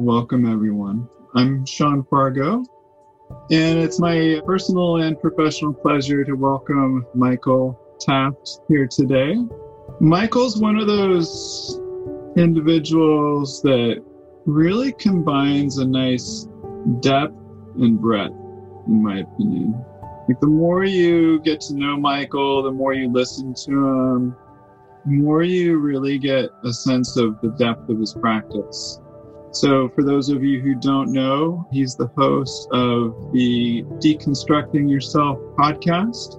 Welcome, everyone. I'm Sean Fargo, and it's my personal and professional pleasure to welcome Michael Taft here today. Michael's one of those individuals that really combines a nice depth and breadth, in my opinion. Like the more you get to know Michael, the more you listen to him, the more you really get a sense of the depth of his practice. So, for those of you who don't know, he's the host of the Deconstructing Yourself podcast.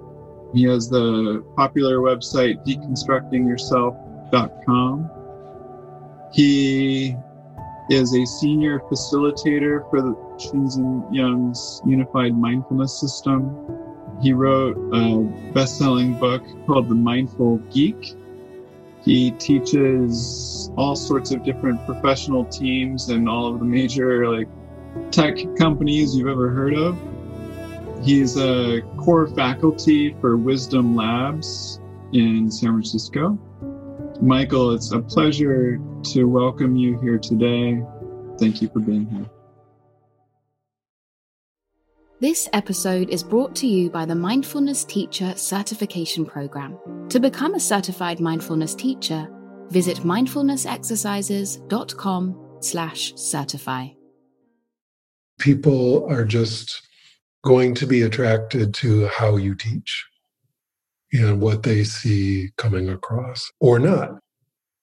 He has the popular website deconstructingyourself.com. He is a senior facilitator for the Shinzen Young's Unified Mindfulness System. He wrote a best selling book called The Mindful Geek. He teaches all sorts of different professional teams and all of the major like tech companies you've ever heard of. He's a core faculty for Wisdom Labs in San Francisco. Michael, it's a pleasure to welcome you here today. Thank you for being here. This episode is brought to you by the Mindfulness Teacher Certification Program. To become a certified mindfulness teacher, visit mindfulnessexercises.com/certify. People are just going to be attracted to how you teach and what they see coming across or not.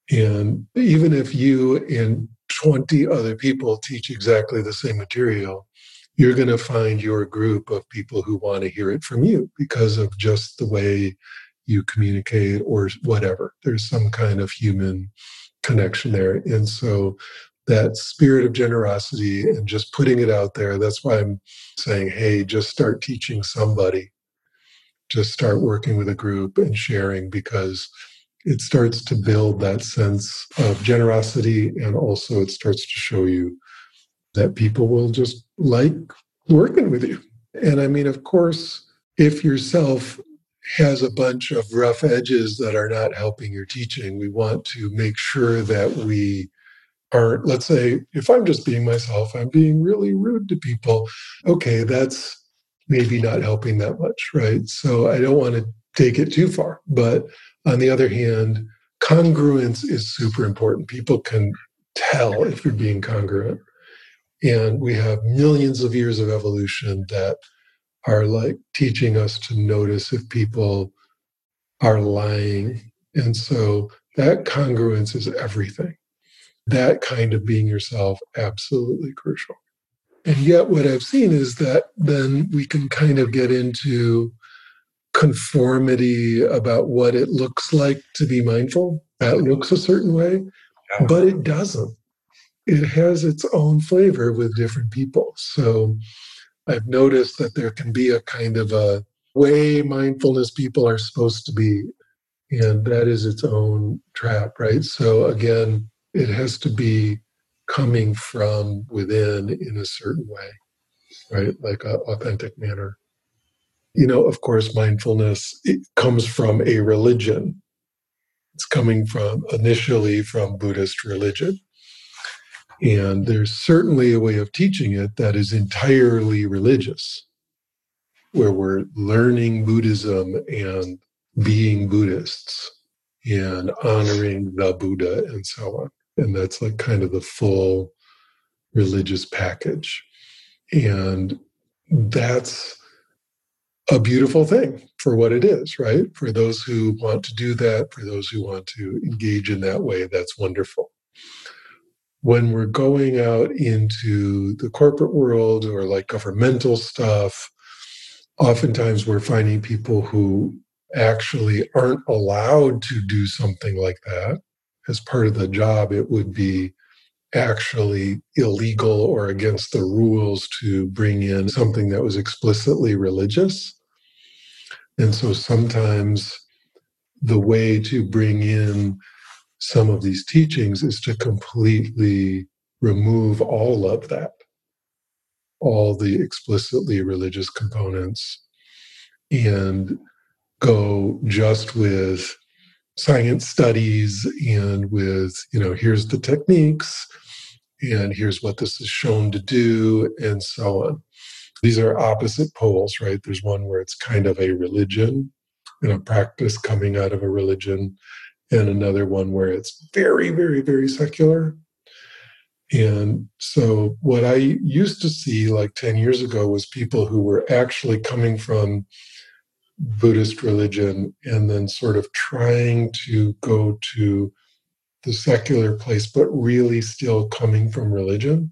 And even if you and 20 other people teach exactly the same material, you're going to find your group of people who want to hear it from you because of just the way you communicate or whatever. There's some kind of human connection there. And so that spirit of generosity and just putting it out there, that's why I'm saying, hey, just start teaching somebody. Just start working with a group and sharing because it starts to build that sense of generosity and also it starts to show you that people will just like working with you. And I mean, of course, if yourself has a bunch of rough edges that are not helping your teaching, we want to make sure that we aren't, let's say, if I'm just being myself, I'm being really rude to people. Okay, that's maybe not helping that much, right? So I don't want to take it too far. But on the other hand, congruence is super important. People can tell if you're being congruent. And we have millions of years of evolution that are like teaching us to notice if people are lying. And so that congruence is everything. That kind of being yourself, absolutely crucial. And yet, what I've seen is that then we can kind of get into conformity about what it looks like to be mindful. That looks a certain way, but it doesn't it has its own flavor with different people. So I've noticed that there can be a kind of a way mindfulness people are supposed to be, and that is its own trap, right? So again, it has to be coming from within in a certain way, right? Like an authentic manner. You know, of course, mindfulness comes from a religion. It's coming from initially from Buddhist religion and there's certainly a way of teaching it that is entirely religious, where we're learning Buddhism and being Buddhists and honoring the Buddha and so on. And that's like kind of the full religious package. And that's a beautiful thing for what it is, right? For those who want to do that, for those who want to engage in that way, that's wonderful when we're going out into the corporate world or like governmental stuff, oftentimes we're finding people who actually aren't allowed to do something like that. As part of the job, it would be actually illegal or against the rules to bring in something that was explicitly religious. And so sometimes the way to bring in some of these teachings is to completely remove all of that, all the explicitly religious components, and go just with science studies and with, you know, here's the techniques and here's what this is shown to do, and so on. These are opposite poles, right? There's one where it's kind of a religion and a practice coming out of a religion, and another one where it's very, very, very secular. And so, what I used to see like 10 years ago was people who were actually coming from Buddhist religion and then sort of trying to go to the secular place, but really still coming from religion.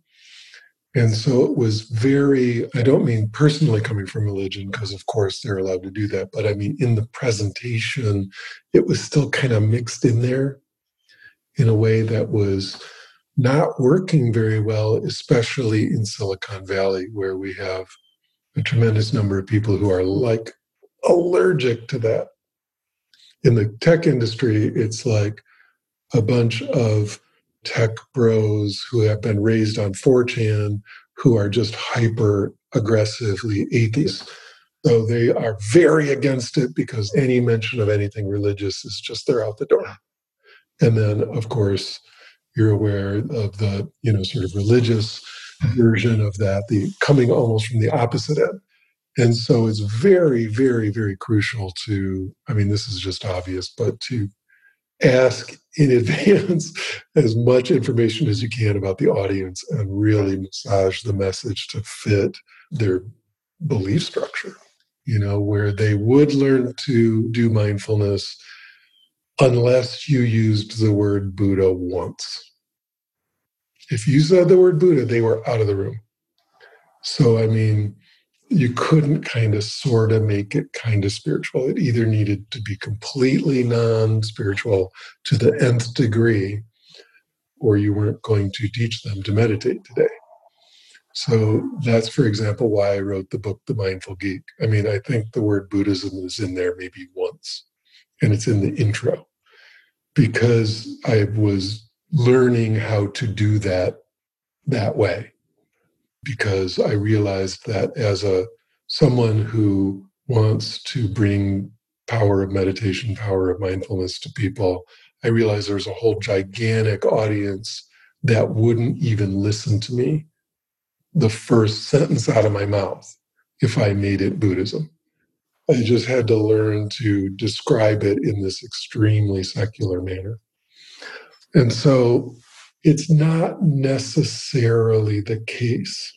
And so it was very, I don't mean personally coming from religion, because of course they're allowed to do that, but I mean in the presentation, it was still kind of mixed in there in a way that was not working very well, especially in Silicon Valley, where we have a tremendous number of people who are like allergic to that. In the tech industry, it's like a bunch of tech bros who have been raised on 4chan who are just hyper aggressively atheists. So they are very against it because any mention of anything religious is just they're out the door. And then, of course, you're aware of the you know sort of religious version of that, the coming almost from the opposite end. And so it's very, very, very crucial to, I mean, this is just obvious, but to ask in advance as much information as you can about the audience and really massage the message to fit their belief structure, you know, where they would learn to do mindfulness unless you used the word Buddha once. If you said the word Buddha, they were out of the room. So, I mean, you couldn't kind of sort of make it kind of spiritual. It either needed to be completely non spiritual to the nth degree, or you weren't going to teach them to meditate today. So that's, for example, why I wrote the book, The Mindful Geek. I mean, I think the word Buddhism is in there maybe once, and it's in the intro because I was learning how to do that that way because I realized that as a someone who wants to bring power of meditation, power of mindfulness to people, I realized there's a whole gigantic audience that wouldn't even listen to me the first sentence out of my mouth if I made it Buddhism. I just had to learn to describe it in this extremely secular manner. And so it's not necessarily the case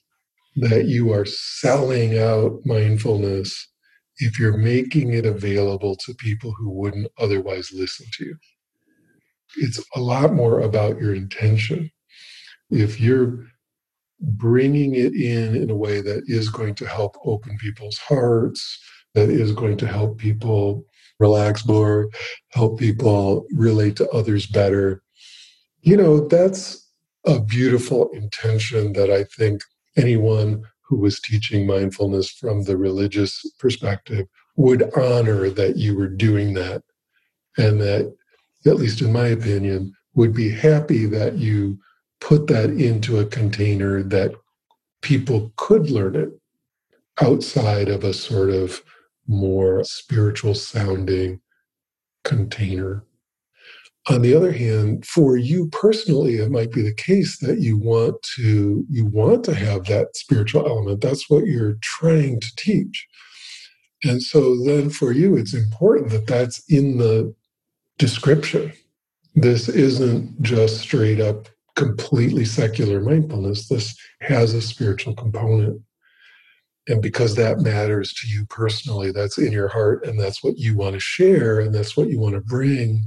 that you are selling out mindfulness if you're making it available to people who wouldn't otherwise listen to you. It's a lot more about your intention. If you're bringing it in in a way that is going to help open people's hearts, that is going to help people relax more, help people relate to others better, you know, that's a beautiful intention that I think anyone who was teaching mindfulness from the religious perspective would honor that you were doing that. And that at least in my opinion would be happy that you put that into a container that people could learn it outside of a sort of more spiritual sounding container on the other hand, for you personally, it might be the case that you want to you want to have that spiritual element. That's what you're trying to teach. And so then for you, it's important that that's in the description. This isn't just straight up completely secular mindfulness. This has a spiritual component. And because that matters to you personally, that's in your heart and that's what you want to share and that's what you want to bring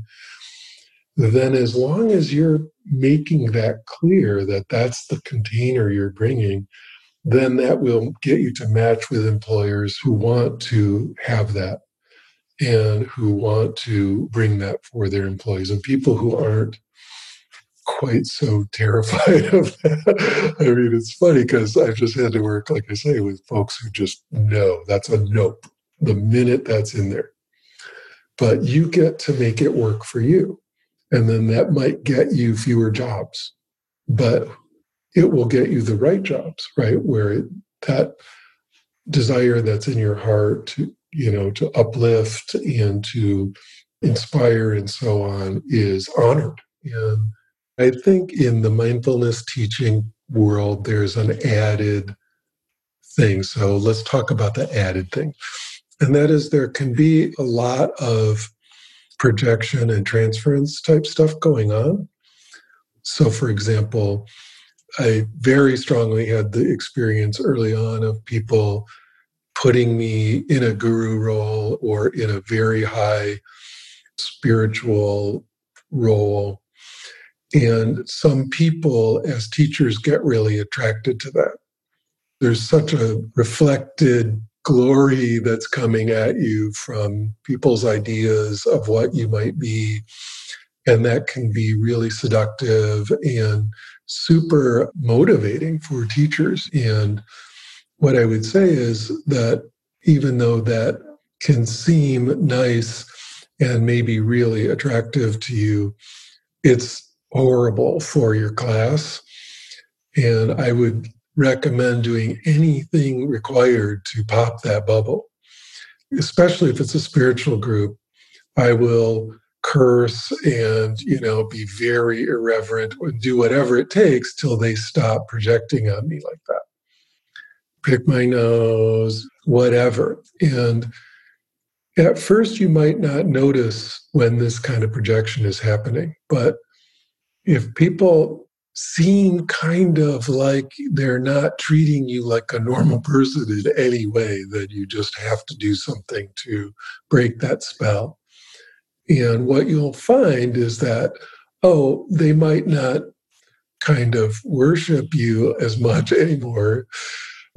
then as long as you're making that clear that that's the container you're bringing, then that will get you to match with employers who want to have that and who want to bring that for their employees and people who aren't quite so terrified of that. I mean, it's funny because I've just had to work, like I say, with folks who just know that's a nope the minute that's in there. But you get to make it work for you. And then that might get you fewer jobs, but it will get you the right jobs, right? Where it, that desire that's in your heart to, you know, to uplift and to inspire and so on is honored. And I think in the mindfulness teaching world, there's an added thing. So let's talk about the added thing. And that is there can be a lot of projection and transference type stuff going on. So, for example, I very strongly had the experience early on of people putting me in a guru role or in a very high spiritual role. And some people, as teachers, get really attracted to that. There's such a reflected glory that's coming at you from people's ideas of what you might be. And that can be really seductive and super motivating for teachers. And what I would say is that even though that can seem nice and maybe really attractive to you, it's horrible for your class. And I would recommend doing anything required to pop that bubble, especially if it's a spiritual group. I will curse and you know be very irreverent and do whatever it takes till they stop projecting on me like that pick my nose whatever and at first you might not notice when this kind of projection is happening but if people seem kind of like they're not treating you like a normal person in any way, that you just have to do something to break that spell. And what you'll find is that, oh, they might not kind of worship you as much anymore.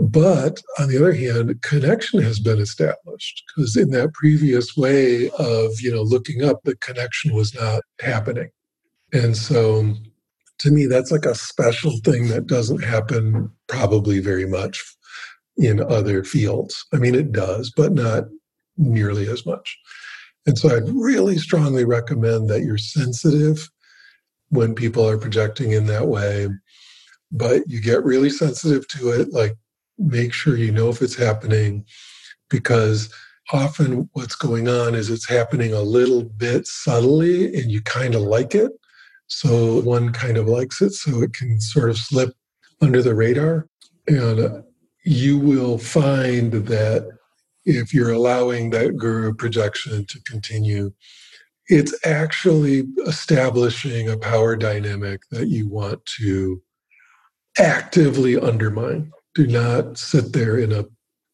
But on the other hand, connection has been established because in that previous way of, you know, looking up, the connection was not happening. And so to me, that's like a special thing that doesn't happen probably very much in other fields. I mean, it does, but not nearly as much. And so I'd really strongly recommend that you're sensitive when people are projecting in that way, but you get really sensitive to it. Like, make sure you know if it's happening because often what's going on is it's happening a little bit subtly and you kind of like it so one kind of likes it, so it can sort of slip under the radar. And uh, you will find that if you're allowing that guru projection to continue, it's actually establishing a power dynamic that you want to actively undermine. Do not sit there in a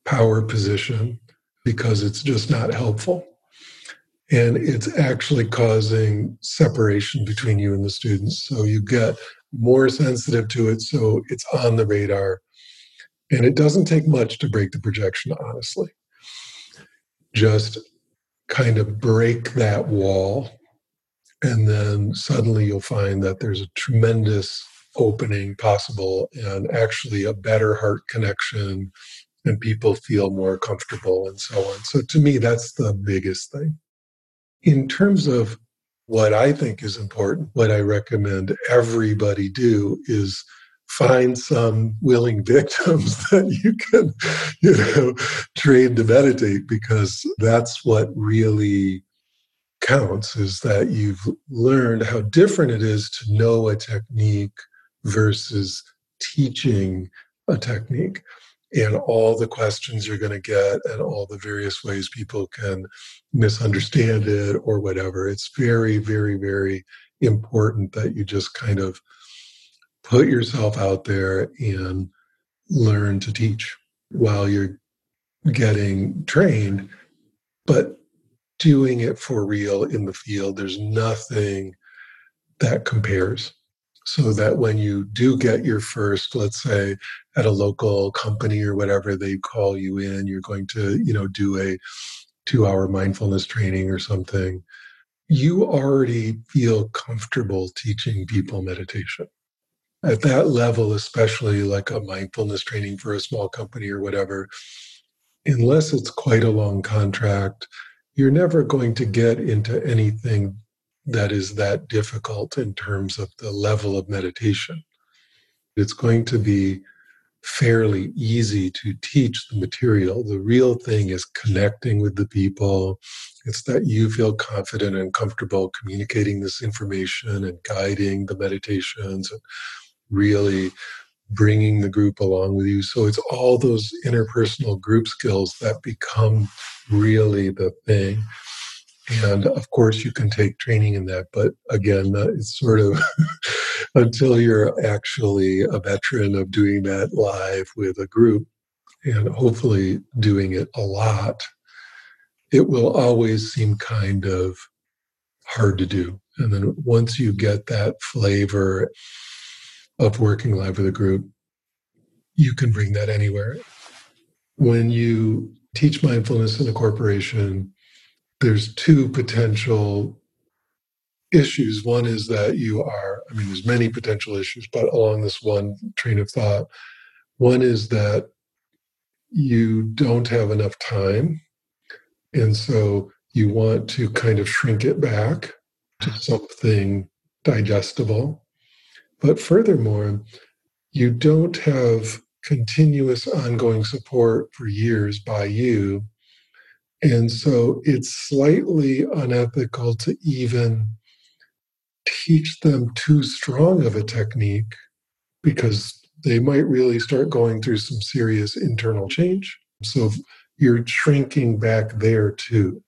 power position because it's just not helpful and it's actually causing separation between you and the students. So you get more sensitive to it, so it's on the radar. And it doesn't take much to break the projection, honestly. Just kind of break that wall, and then suddenly you'll find that there's a tremendous opening possible and actually a better heart connection, and people feel more comfortable and so on. So to me, that's the biggest thing. In terms of what I think is important, what I recommend everybody do is find some willing victims that you can, you know, train to meditate because that's what really counts is that you've learned how different it is to know a technique versus teaching a technique and all the questions you're going to get and all the various ways people can misunderstand it or whatever. It's very, very, very important that you just kind of put yourself out there and learn to teach while you're getting trained, but doing it for real in the field. There's nothing that compares so that when you do get your first let's say at a local company or whatever they call you in you're going to you know do a 2 hour mindfulness training or something you already feel comfortable teaching people meditation. At that level especially like a mindfulness training for a small company or whatever unless it's quite a long contract you're never going to get into anything that is that difficult in terms of the level of meditation. It's going to be fairly easy to teach the material. The real thing is connecting with the people It's that you feel confident and comfortable communicating this information and guiding the meditations and really bringing the group along with you. So it's all those interpersonal group skills that become really the thing. And of course, you can take training in that, but again, it's sort of until you're actually a veteran of doing that live with a group and hopefully doing it a lot, it will always seem kind of hard to do. And then once you get that flavor of working live with a group, you can bring that anywhere. When you teach mindfulness in a corporation, there's two potential issues. One is that you are, I mean, there's many potential issues, but along this one train of thought, one is that you don't have enough time. And so you want to kind of shrink it back to ah. something digestible. But furthermore, you don't have continuous ongoing support for years by you. And so it's slightly unethical to even teach them too strong of a technique because they might really start going through some serious internal change. So you're shrinking back there too.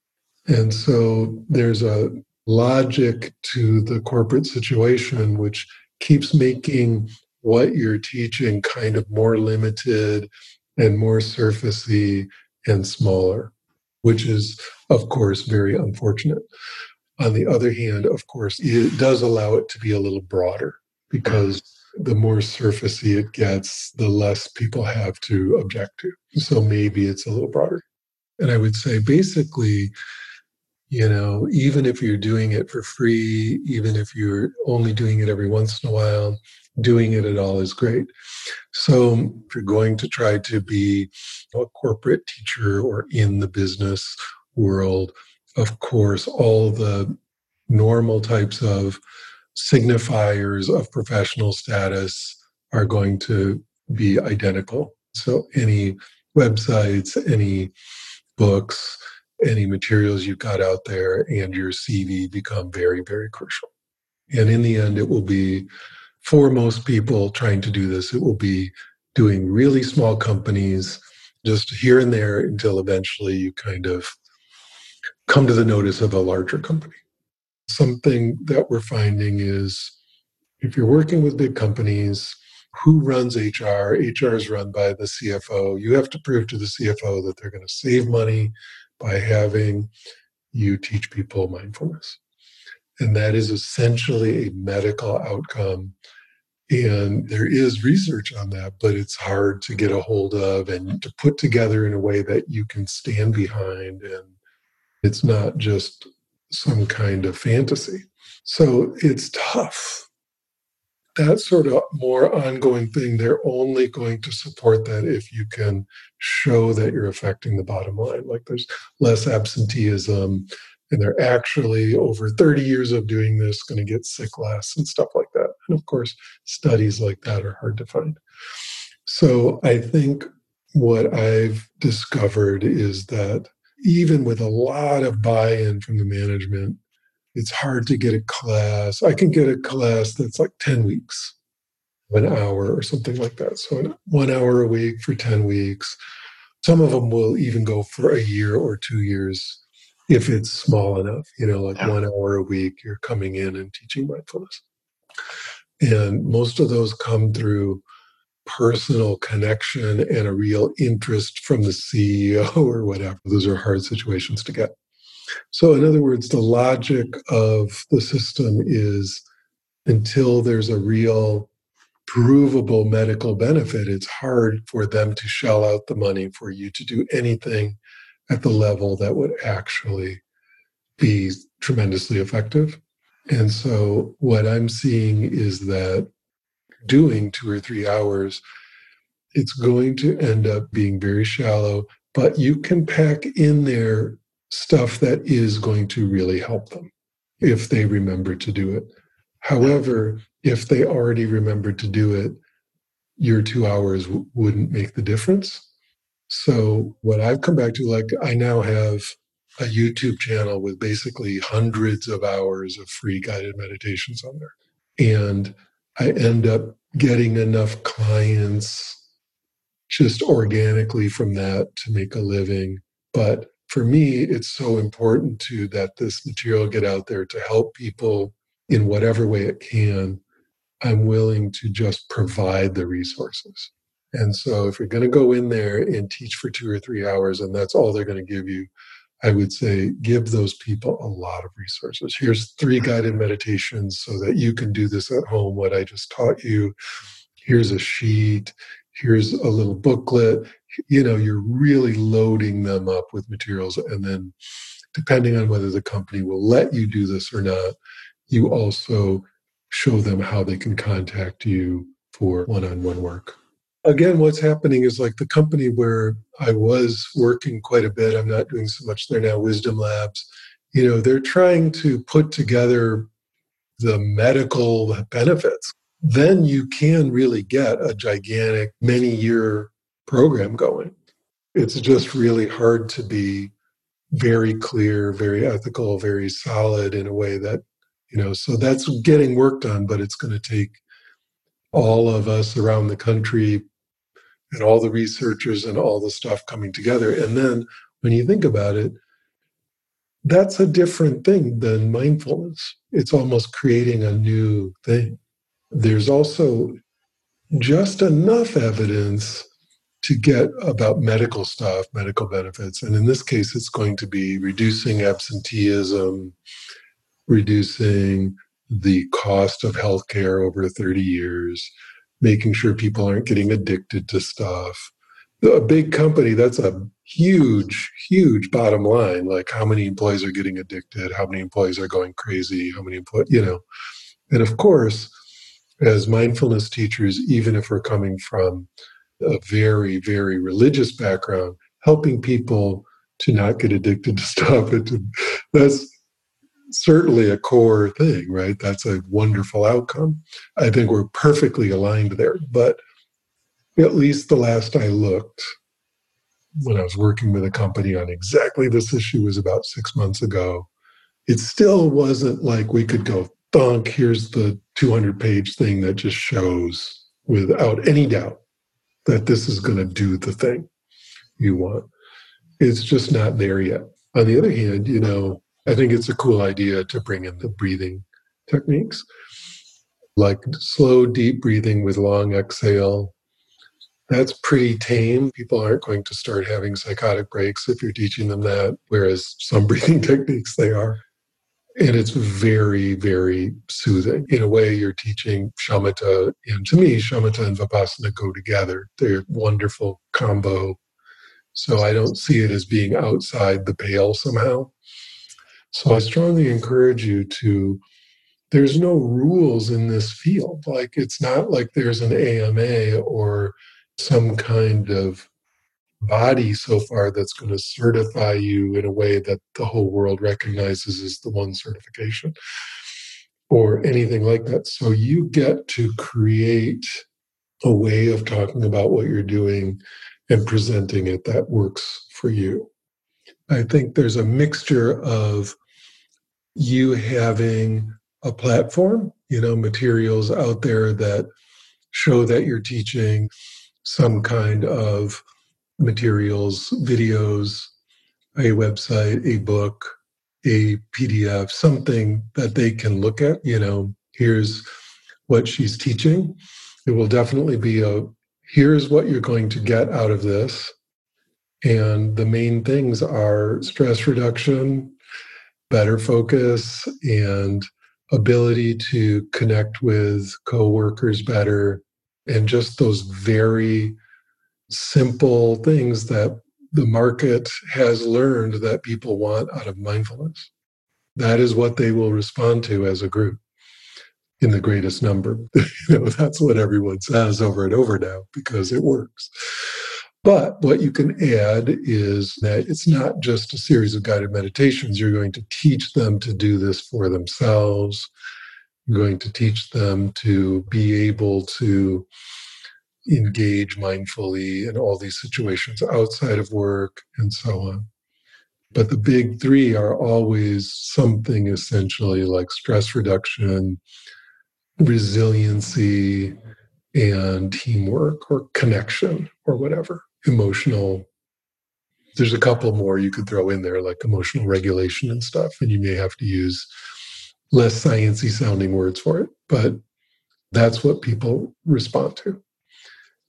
And so there's a logic to the corporate situation which keeps making what you're teaching kind of more limited and more surfacey and smaller, which is, of course, very unfortunate. On the other hand, of course, it does allow it to be a little broader because the more surfacey it gets, the less people have to object to. So maybe it's a little broader. And I would say basically, you know, even if you're doing it for free, even if you're only doing it every once in a while, doing it at all is great. So if you're going to try to be a corporate teacher or in the business world, of course, all the normal types of signifiers of professional status are going to be identical. So any websites, any books, any materials you've got out there, and your CV become very, very crucial. And in the end, it will be for most people trying to do this, it will be doing really small companies just here and there until eventually you kind of come to the notice of a larger company something that we're finding is if you're working with big companies, who runs HR? HR is run by the CFO. You have to prove to the CFO that they're going to save money by having you teach people mindfulness. And that is essentially a medical outcome. And there is research on that, but it's hard to get a hold of and to put together in a way that you can stand behind. And it's not just some kind of fantasy. So it's tough. That sort of more ongoing thing, they're only going to support that if you can show that you're affecting the bottom line. Like there's less absenteeism, and they're actually over 30 years of doing this going to get sick less and stuff like that. And of course, studies like that are hard to find. So I think what I've discovered is that even with a lot of buy in from the management, it's hard to get a class. I can get a class that's like 10 weeks, an hour or something like that. So one hour a week for 10 weeks. Some of them will even go for a year or two years if it's small enough, you know, like yeah. one hour a week, you're coming in and teaching mindfulness. And most of those come through personal connection and a real interest from the CEO or whatever. Those are hard situations to get. So, in other words, the logic of the system is until there's a real provable medical benefit, it's hard for them to shell out the money for you to do anything at the level that would actually be tremendously effective. And so, what I'm seeing is that doing two or three hours, it's going to end up being very shallow, but you can pack in there stuff that is going to really help them if they remember to do it. However, if they already remembered to do it, your two hours w- wouldn't make the difference. So, what I've come back to, like, I now have a YouTube channel with basically hundreds of hours of free guided meditations on there. And I end up getting enough clients just organically from that to make a living. But for me, it's so important to that this material get out there to help people in whatever way it can. I'm willing to just provide the resources. And so if you're going to go in there and teach for two or three hours and that's all they're going to give you, I would say give those people a lot of resources. Here's three guided meditations so that you can do this at home, what I just taught you. Here's a sheet. Here's a little booklet. You know, you're really loading them up with materials. And then, depending on whether the company will let you do this or not, you also show them how they can contact you for one on one work again, what's happening is like the company where I was working quite a bit, I'm not doing so much there now, Wisdom Labs, you know, they're trying to put together the medical benefits. Then you can really get a gigantic many year program going. It's just really hard to be very clear, very ethical, very solid in a way that, you know, so that's getting work done, but it's going to take all of us around the country and all the researchers and all the stuff coming together. And then when you think about it, that's a different thing than mindfulness. It's almost creating a new thing. There's also just enough evidence to get about medical stuff, medical benefits. And in this case, it's going to be reducing absenteeism, reducing the cost of healthcare over 30 years, making sure people aren't getting addicted to stuff. A big company, that's a huge, huge bottom line. Like how many employees are getting addicted, how many employees are going crazy, how many employees, you know. And of course, as mindfulness teachers, even if we're coming from a very, very religious background, helping people to not get addicted to stuff, that's certainly a core thing, right? That's a wonderful outcome. I think we're perfectly aligned there. But at least the last I looked, when I was working with a company on exactly this issue was about six months ago. It still wasn't like we could go, thunk, here's the 200 page thing that just shows without any doubt that this is going to do the thing you want. It's just not there yet. On the other hand, you know, I think it's a cool idea to bring in the breathing techniques, like slow, deep breathing with long exhale. That's pretty tame. People aren't going to start having psychotic breaks if you're teaching them that, whereas some breathing techniques they are. And it's very, very soothing. In a way, you're teaching shamatha. And to me, shamatha and vipassana go together. They're a wonderful combo. So I don't see it as being outside the pale somehow. So I strongly encourage you to, there's no rules in this field. Like it's not like there's an AMA or some kind of body so far that's going to certify you in a way that the whole world recognizes as the one certification or anything like that. So you get to create a way of talking about what you're doing and presenting it that works for you. I think there's a mixture of you having a platform, you know, materials out there that show that you're teaching some kind of materials, videos, a website, a book, a PDF, something that they can look at. You know, here's what she's teaching. It will definitely be a here's what you're going to get out of this. And the main things are stress reduction, better focus and ability to connect with coworkers better and just those very simple things that the market has learned that people want out of mindfulness that is what they will respond to as a group in the greatest number you know that's what everyone says over and over now because it works but what you can add is that it's not just a series of guided meditations. You're going to teach them to do this for themselves. You're going to teach them to be able to engage mindfully in all these situations outside of work and so on. But the big three are always something essentially like stress reduction, resiliency, and teamwork or connection or whatever, emotional. There's a couple more you could throw in there, like emotional regulation and stuff, and you may have to use less sciency sounding words for it, but that's what people respond to.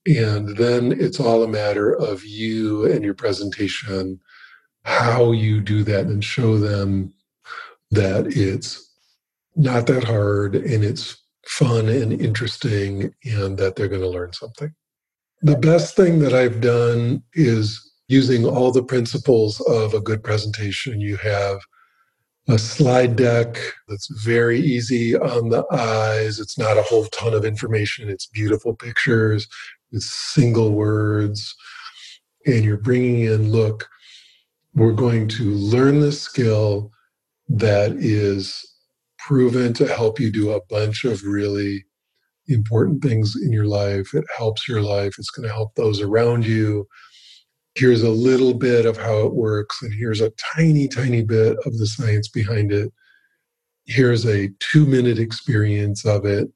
And then it's all a matter of you and your presentation, how you do that and show them that it's not that hard and it's fun and interesting and that they're going to learn something. The best thing that I've done is using all the principles of a good presentation. You have a slide deck that's very easy on the eyes. It's not a whole ton of information, it's beautiful pictures, it's single words. And you're bringing in, look, we're going to learn the skill that is proven to help you do a bunch of really important things in your life. It helps your life, it's going to help those around you. Here's a little bit of how it works, and here's a tiny, tiny bit of the science behind it. Here's a two minute experience of it.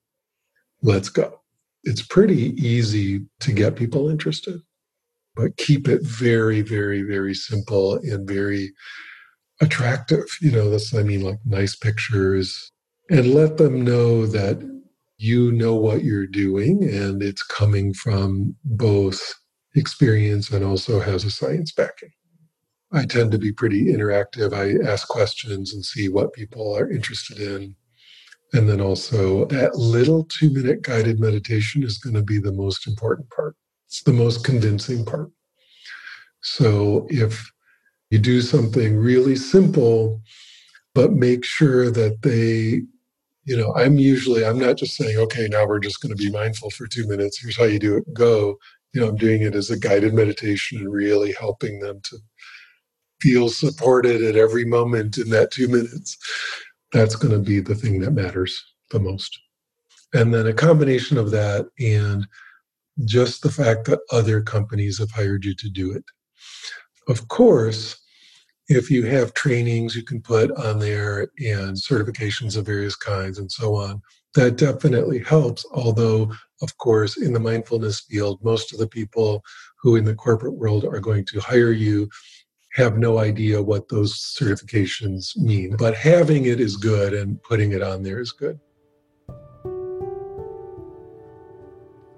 Let's go. It's pretty easy to get people interested, but keep it very, very, very simple and very attractive. You know, that's, I mean, like nice pictures, and let them know that you know what you're doing and it's coming from both experience and also has a science backing. I tend to be pretty interactive. I ask questions and see what people are interested in. And then also, that little two minute guided meditation is going to be the most important part. It's the most convincing part. So, if you do something really simple, but make sure that they, you know, I'm usually, I'm not just saying, okay, now we're just going to be mindful for two minutes. Here's how you do it. Go. You know, I'm doing it as a guided meditation and really helping them to feel supported at every moment in that two minutes. That's going to be the thing that matters the most. And then a combination of that and just the fact that other companies have hired you to do it. Of course, if you have trainings you can put on there and certifications of various kinds and so on, that definitely helps. Although, of course, in the mindfulness field, most of the people who in the corporate world are going to hire you have no idea what those certifications mean. But having it is good and putting it on there is good.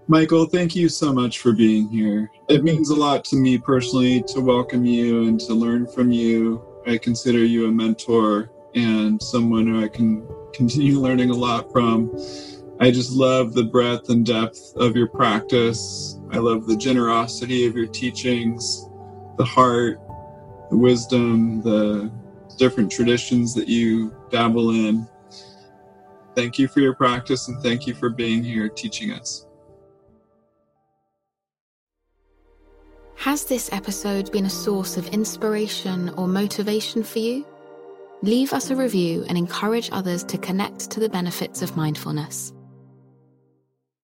Michael, thank you so much for being here. It means a lot to me personally to welcome you and to learn from you. I consider you a mentor and someone who I can continue learning a lot from. I just love the breadth and depth of your practice. I love the generosity of your teachings, the heart, the wisdom, the different traditions that you dabble in. Thank you for your practice and thank you for being here teaching us. Has this episode been a source of inspiration or motivation for you? Leave us a review and encourage others to connect to the benefits of mindfulness.